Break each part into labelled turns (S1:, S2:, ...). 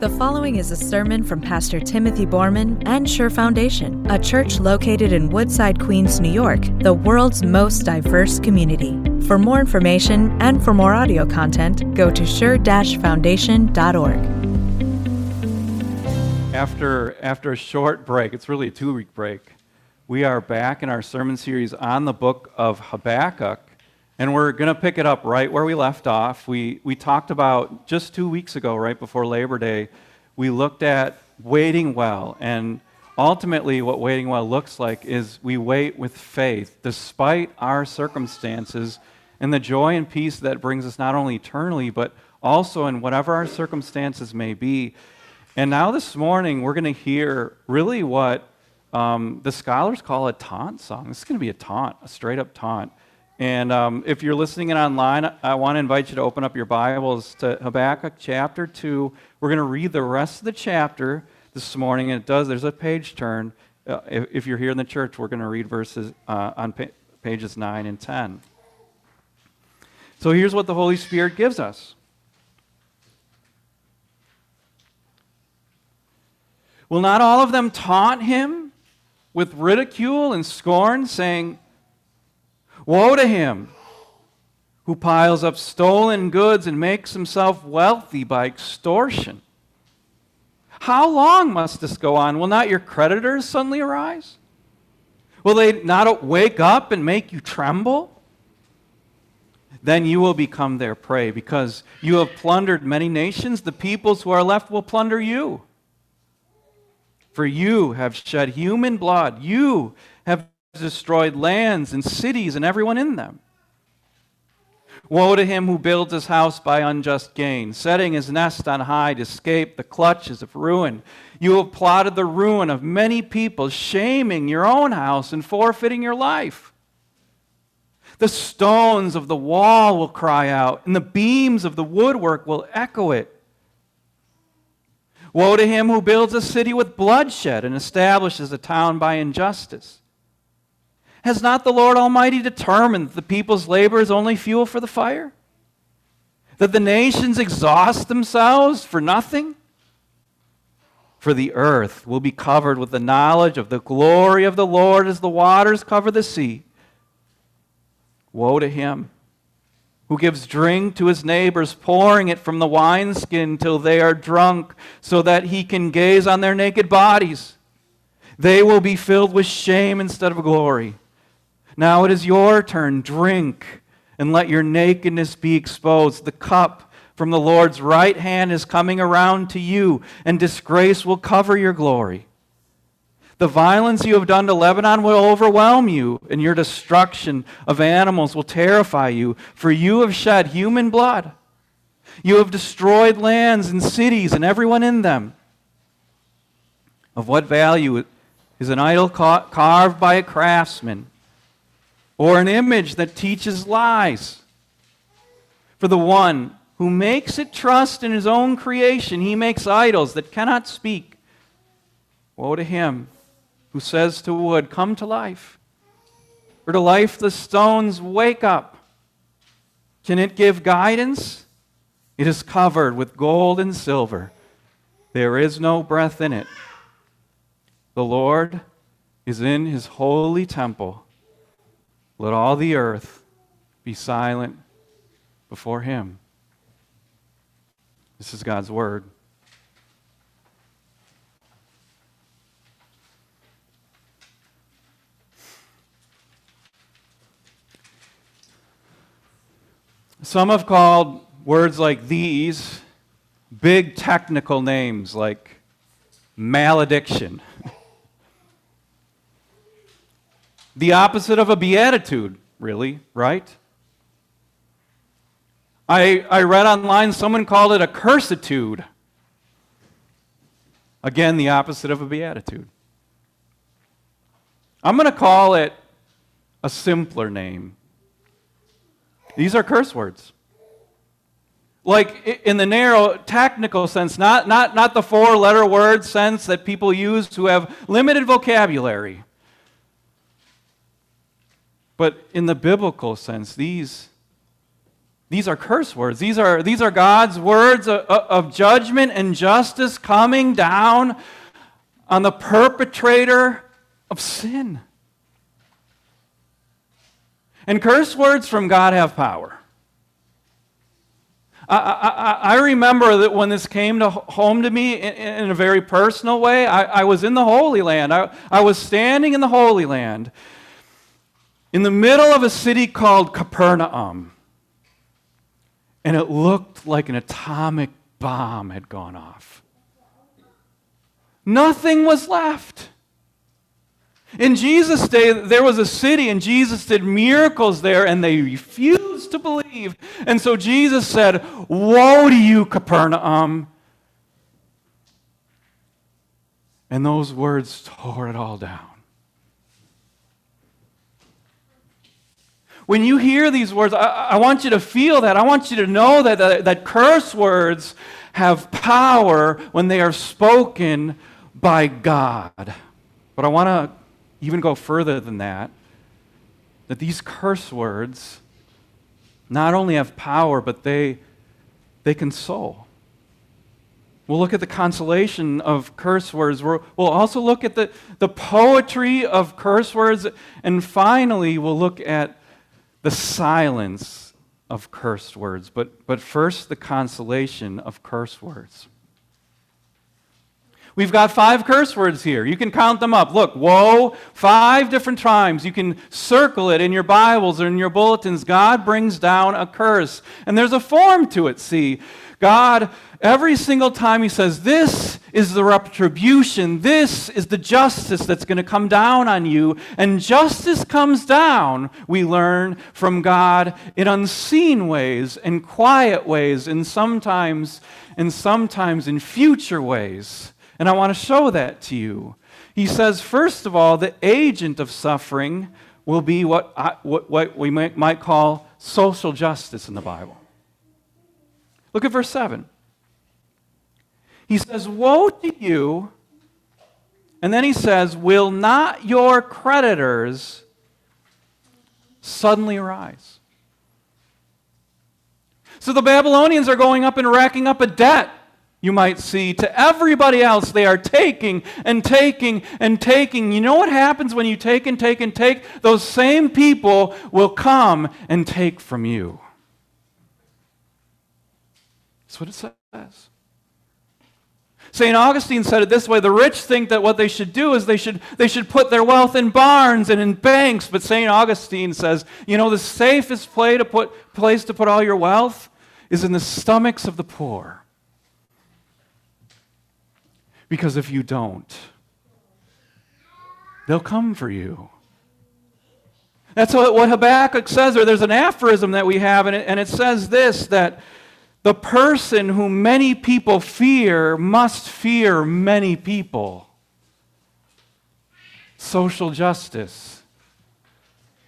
S1: The following is a sermon from Pastor Timothy Borman and Sure Foundation, a church located in Woodside, Queens, New York, the world's most diverse community. For more information and for more audio content, go to sure-foundation.org.
S2: After, after a short break, it's really a two week break, we are back in our sermon series on the book of Habakkuk. And we're going to pick it up right where we left off. We, we talked about just two weeks ago, right before Labor Day, we looked at waiting well. And ultimately, what waiting well looks like is we wait with faith despite our circumstances and the joy and peace that brings us not only eternally, but also in whatever our circumstances may be. And now this morning, we're going to hear really what um, the scholars call a taunt song. This is going to be a taunt, a straight up taunt. And um, if you're listening in online, I want to invite you to open up your Bibles to Habakkuk chapter 2. We're going to read the rest of the chapter this morning, and it does, there's a page turn. Uh, if, if, you're here in the church, we're going to read verses uh, on pa- pages 9 and 10. So here's what the Holy Spirit gives us. Will not all of them taunt him with ridicule and scorn, saying, Woe to him who piles up stolen goods and makes himself wealthy by extortion. How long must this go on? Will not your creditors suddenly arise? Will they not wake up and make you tremble? Then you will become their prey because you have plundered many nations. The peoples who are left will plunder you. For you have shed human blood. You destroyed lands and cities and everyone in them. Woe to him who builds his house by unjust gain, setting his nest on high to escape the clutches of ruin. You have plotted the ruin of many people, shaming your own house and forfeiting your life. The stones of the wall will cry out, and the beams of the woodwork will echo it. Woe to him who builds a city with bloodshed and establishes a town by injustice. Has not the Lord Almighty determined that the people's labor is only fuel for the fire? That the nations exhaust themselves for nothing? For the earth will be covered with the knowledge of the glory of the Lord as the waters cover the sea. Woe to him who gives drink to his neighbors, pouring it from the wineskin till they are drunk, so that he can gaze on their naked bodies. They will be filled with shame instead of glory. Now it is your turn. Drink and let your nakedness be exposed. The cup from the Lord's right hand is coming around to you, and disgrace will cover your glory. The violence you have done to Lebanon will overwhelm you, and your destruction of animals will terrify you, for you have shed human blood. You have destroyed lands and cities and everyone in them. Of what value is an idol carved by a craftsman? Or an image that teaches lies. For the one who makes it trust in his own creation, he makes idols that cannot speak. Woe to him who says to wood, Come to life. Or to life, the stones, Wake up. Can it give guidance? It is covered with gold and silver. There is no breath in it. The Lord is in his holy temple. Let all the earth be silent before him. This is God's word. Some have called words like these big technical names like malediction. The opposite of a beatitude, really, right? I, I read online someone called it a cursitude. Again, the opposite of a beatitude. I'm going to call it a simpler name. These are curse words. Like in the narrow technical sense, not, not, not the four letter word sense that people use who have limited vocabulary. But in the biblical sense, these These are curse words. These are, these are God's words of, of judgment and justice coming down on the perpetrator of sin. And curse words from God have power. I, I, I, remember that when this came to home to me in, in a very personal way, I, I, was in the Holy Land. I, I was standing in the Holy Land in the middle of a city called Capernaum. And it looked like an atomic bomb had gone off. Nothing was left. In Jesus' day, there was a city, and Jesus did miracles there, and they refused to believe. And so Jesus said, Woe to you, Capernaum! And those words tore it all down. When you hear these words, I, I want you to feel that. I want you to know that, that, that curse words have power when they are spoken by God. But I want to even go further than that that these curse words not only have power, but they, they console. We'll look at the consolation of curse words. we will also look at the, the poetry of curse words. And finally, we'll look at the silence of cursed words. But, but first, the consolation of curse words. We've got five curse words here. You can count them up. Look, woe, five different times. You can circle it in your Bibles or in your bulletins. God brings down a curse. And there's a form to it, see. God, every single time He says, This is the retribution, this is the justice that's going to come down on you. And justice comes down, we learn from God, in unseen ways, in quiet ways, and sometimes, and sometimes in future ways. And I want to show that to you. He says, first of all, the agent of suffering will be what, I, what, what we might, might call social justice in the Bible. Look at verse 7. He says, Woe to you. And then he says, Will not your creditors suddenly rise? So the Babylonians are going up and racking up a debt you might see. To everybody else, they are taking and taking and taking. You know what happens when you take and take and take? Those same people will come and take from you. That's what it says. St. Augustine said it this way the rich think that what they should do is they should, they should put their wealth in barns and in banks. But St. Augustine says, you know, the safest place to, put, place to put all your wealth is in the stomachs of the poor. Because if you don't, they'll come for you. That's what, Habakkuk says, or there's an aphorism that we have, it, and it says this that the person whom many people fear must fear many people. Social justice.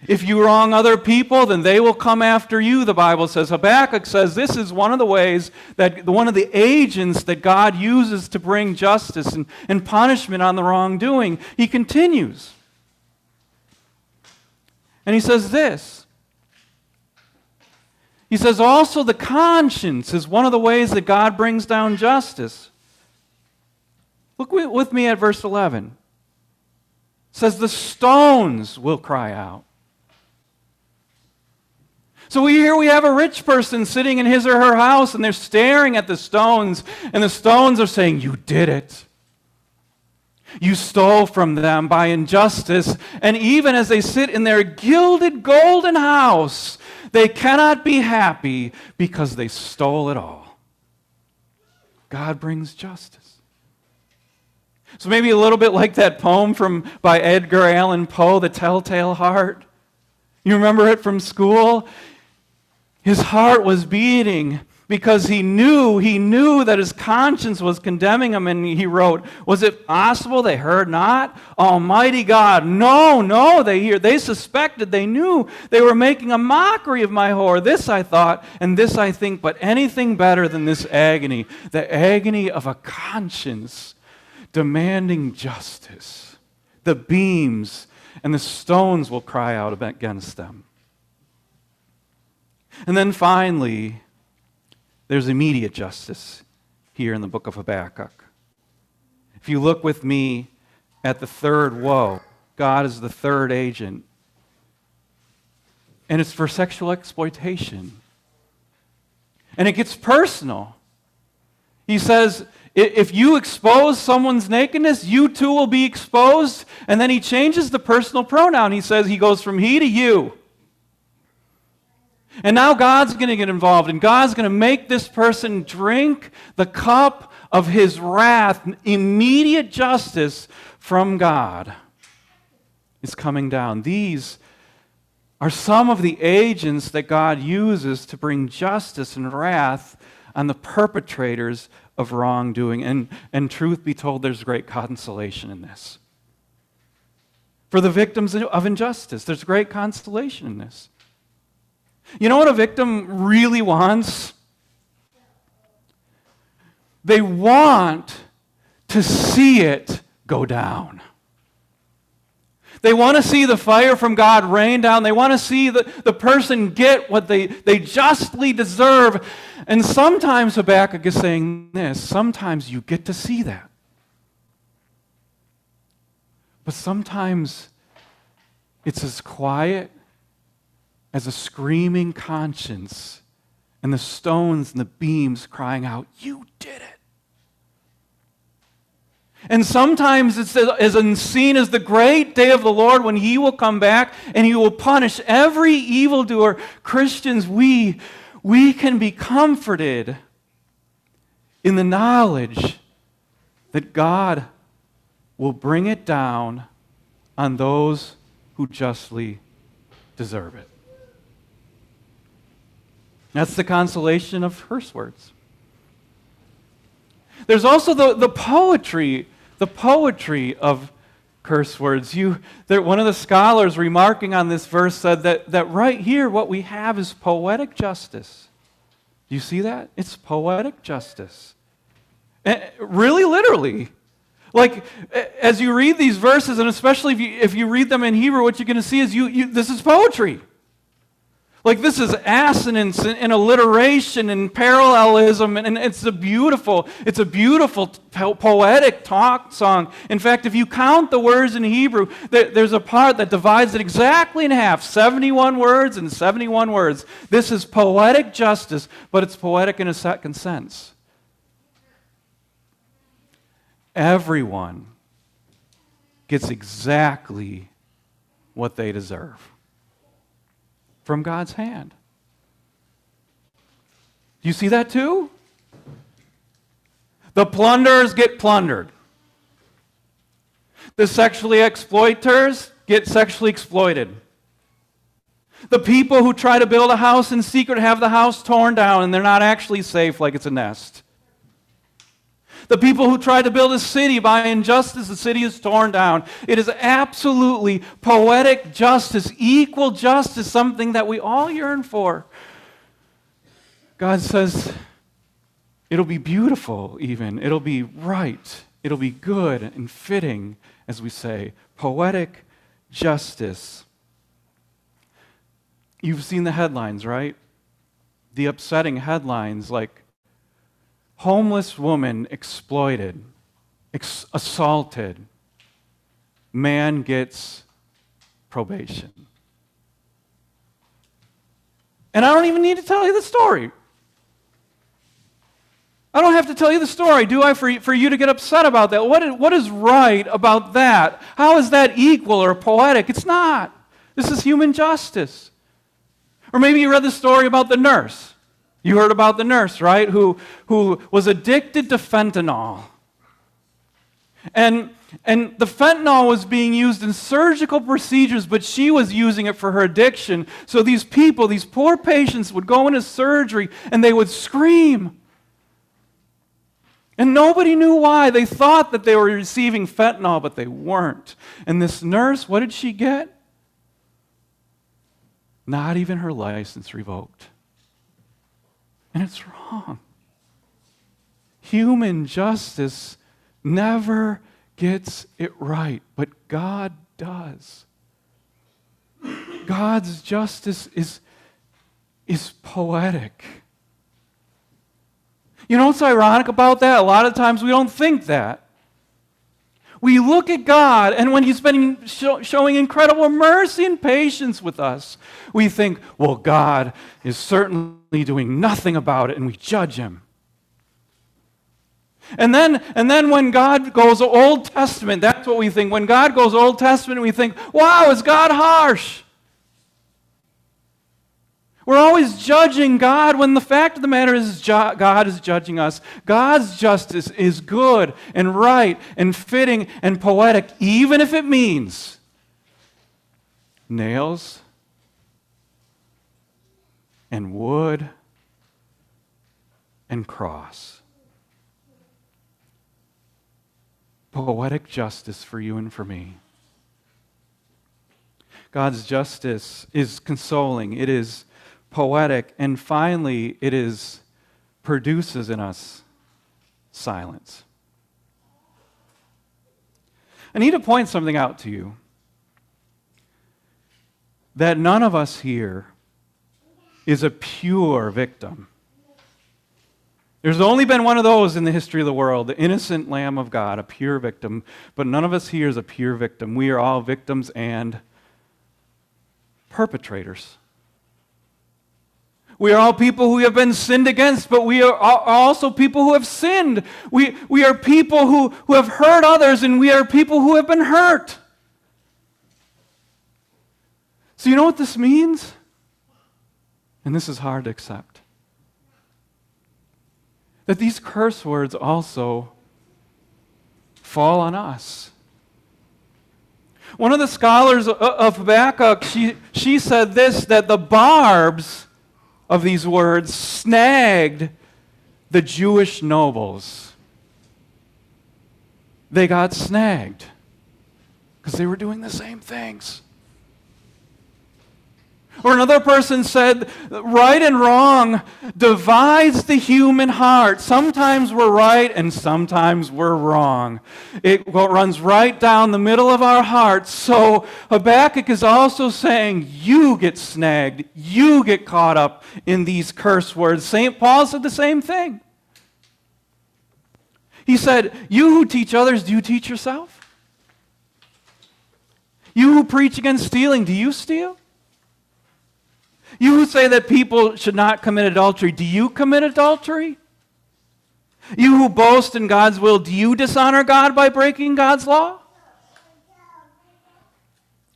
S2: If you wrong other people, then they will come after you, the Bible says. Habakkuk says this is one of the ways that one of the agents that God uses to bring justice and, and punishment on the wrongdoing. He continues. And he says this. He says also the conscience is one of the ways that God brings down justice. Look with me at verse 11. It says the stones will cry out. So we, here we have a rich person sitting in his or her house and they're staring at the stones, and the stones are saying, You did it. You stole from them by injustice. And even as they sit in their gilded golden house, they cannot be happy because they stole it all. God brings justice. So maybe a little bit like that poem from by Edgar Allan Poe, The Telltale Heart. You remember it from school? His heart was beating because he knew, he knew that his conscience was condemning him. And he wrote, Was it possible they heard not? Almighty God, no, no, they hear. They suspected, they knew they were making a mockery of my horror. This I thought, and this I think, but anything better than this agony, the agony of a conscience demanding justice. The beams and the stones will cry out against them. And then finally, there's immediate justice here in the book of Habakkuk. If you look with me at the third woe, God is the third agent. And it's for sexual exploitation. And it gets personal. He says, if you expose someone's nakedness, you too will be exposed. And then he changes the personal pronoun. He says he goes from he to you. And now God's going to get involved, and God's going to make this person drink the cup of his wrath. Immediate justice from God is coming down. These are some of the agents that God uses to bring justice and wrath on the perpetrators of wrongdoing. And, and truth be told, there's great consolation in this. For the victims of injustice, there's great consolation in this. You know what a victim really wants? They want to see it go down. They want to see the fire from God rain down. They want to see the, the person get what they, they justly deserve. And sometimes Habakkuk is saying this sometimes you get to see that. But sometimes it's as quiet as a screaming conscience and the stones and the beams crying out, You did it. And sometimes it's as unseen as the great day of the Lord when He will come back and He will punish every evildoer. Christians, we, we can be comforted in the knowledge that God will bring it down on those who justly deserve it. That's the consolation of curse words. There's also the, the poetry, the poetry of curse words. You, there, one of the scholars remarking on this verse said that, that right here, what we have is poetic justice. Do you see that? It's poetic justice. And really, literally. Like, eh, as you read these verses, and especially if you, if you read them in Hebrew, what you're going to see is you, you, this is poetry. Like this is assonance and alliteration and parallelism, and it's a beautiful, it's a beautiful poetic taunt song. In fact, if you count the words in Hebrew, there's a part that divides it exactly in half 71 words and 71 words. This is poetic justice, but it's poetic in a second sense. Everyone gets exactly what they deserve from God's hand. Do you see that too? The plunderers get plundered. The sexually exploiters get sexually exploited. The people who try to build a house in secret have the house torn down and they're not actually safe like it's a nest. The people who try to build a city by injustice, the city is torn down. It is absolutely poetic justice, equal justice, something that we all yearn for. God says it'll be beautiful, even. It'll be right. It'll be good and fitting, as we say. Poetic justice. You've seen the headlines, right? The upsetting headlines like homeless woman exploited, ex- assaulted, man gets probation. And I don't even need to tell you the story. I don't have to tell you the story, do I, for, for you to get upset about that? What is, what is right about that? How is that equal or poetic? It's not. This is human justice. Or maybe you read the story about the nurse you heard about the nurse, right? Who, who was addicted to fentanyl. And, and the fentanyl was being used in surgical procedures, but she was using it for her addiction. So these people, these poor patients, would go into surgery and they would scream. And nobody knew why. They thought that they were receiving fentanyl, but they weren't. And this nurse, what did she get? Not even her license revoked. And it's wrong. Human justice never gets it right, but God does. God's justice is, is poetic. You know what's ironic about that? A lot of times we don't think that. We look at God, and when He's been showing incredible mercy and patience with us, we think, well, God is certainly doing nothing about it, and we judge Him. And then, and then when God goes Old Testament, that's what we think. When God goes Old Testament, we think, wow, is God harsh? We're always judging God when the fact of the matter is God is judging us. God's justice is good and right and fitting and poetic, even if it means nails and wood and cross. Poetic justice for you and for me. God's justice is consoling. It is poetic, and finally, it is produces in us silence. I need to point something out to you that none of us here is a pure victim. There's only been one of those in the history of the world, the innocent Lamb of God, a pure victim, but none of us here is a pure victim. We are all victims and perpetrators. We are all people who have been sinned against, but we are also people who have sinned. We, we are people who, who have hurt others, and we are people who have been hurt. So, you know what this means? And this is hard to accept. That these curse words also fall on us. One of the scholars of Habakkuk, she, she said this that the barbs of these words snagged the Jewish nobles. They got snagged because they were doing the same things. Or another person said, right and wrong divides the human heart. Sometimes we're right and sometimes we're wrong. It runs right down the middle of our hearts. So Habakkuk is also saying, you get snagged, you get caught up in these curse words. St. Paul said the same thing. He said, You who teach others, do you teach yourself? You who preach against stealing, do you steal? You who say that people should not commit adultery, do you commit adultery? You who boast in God's will, do you dishonor God by breaking God's law?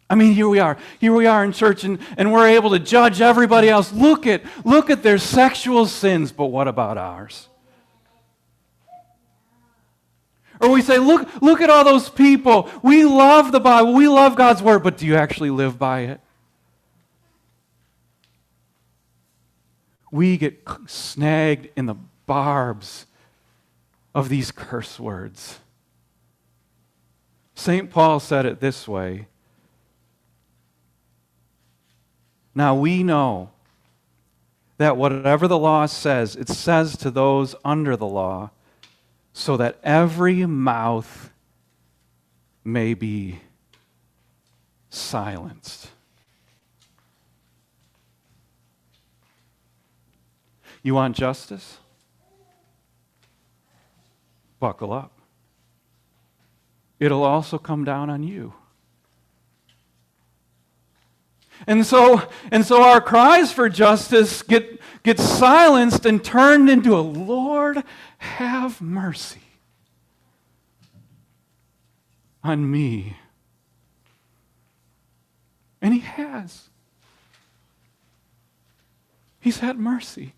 S2: I mean, here we are. Here we are in church, and, and we're able to judge everybody else. Look at, look at their sexual sins, but what about ours? Or we say, look, look at all those people. We love the Bible. We love God's Word, but do you actually live by it? We get snagged in the barbs of these curse words. St. Paul said it this way Now we know that whatever the law says, it says to those under the law, so that every mouth may be silenced. You want justice? Buckle up. It'll also come down on you. And so, and so our cries for justice get, get silenced and turned into a Lord, have mercy on me. And He has. He's had mercy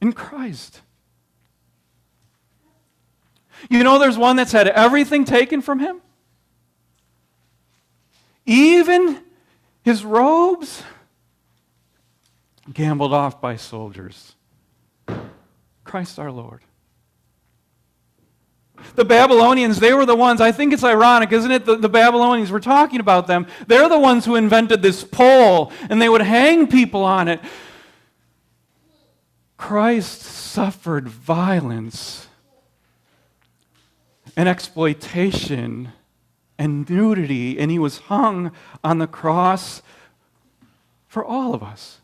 S2: in Christ. You know, there's one that's had everything taken from him, even his robes gambled off by soldiers. Christ our Lord. The Babylonians, they were the ones, I think it's ironic, isn't it? The, the, Babylonians, we're talking about them. They're the ones who invented this pole, and they would hang people on it. Christ suffered violence and exploitation and nudity, and he was hung on the cross for all of us.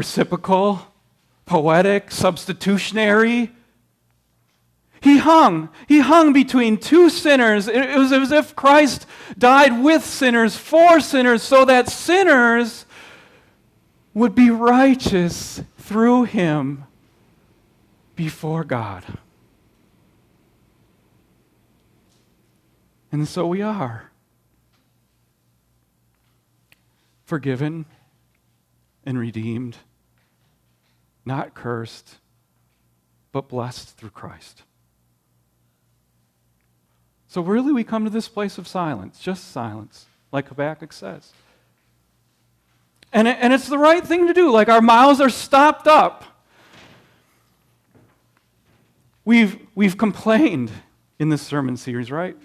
S2: reciprocal, poetic, substitutionary. He hung. He hung between two sinners. It was as if Christ died with sinners, for sinners, so that sinners would be righteous through him before God. And so we are. Forgiven and redeemed, not cursed, but blessed through Christ. So, really, we come to this place of silence, just silence, like Habakkuk says. And, and it's the right thing to do. Like our mouths are stopped up. We've, we've complained in this sermon series, right?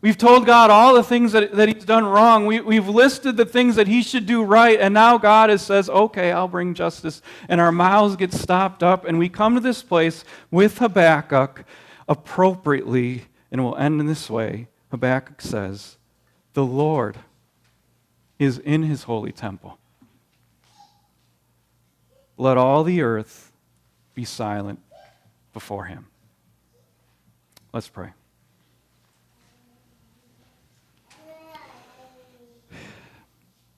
S2: We've told God all the things that, that He's done wrong. We, we've listed the things that He should do right, and now God has says, okay, I'll bring justice. And our mouths get stopped up, and we come to this place with Habakkuk appropriately, and we'll end in this way. Habakkuk says, The Lord is in His holy temple. Let all the earth be silent before Him. Let's pray.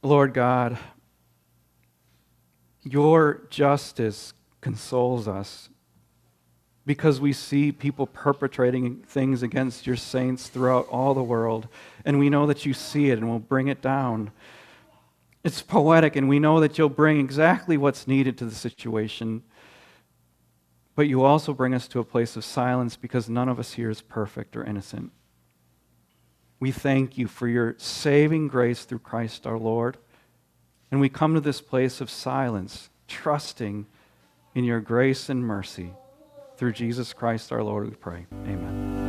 S2: Lord God, your justice consoles us because we see people perpetrating things against your saints throughout all the world, and we know that you see it and will bring it down. It's poetic, and we know that you'll bring exactly what's needed to the situation. But you also bring us to a place of silence because none of us here is perfect or innocent. We thank you for your saving grace through Christ our Lord. And we come to this place of silence, trusting in your grace and mercy. Through Jesus Christ our Lord, we pray. Amen.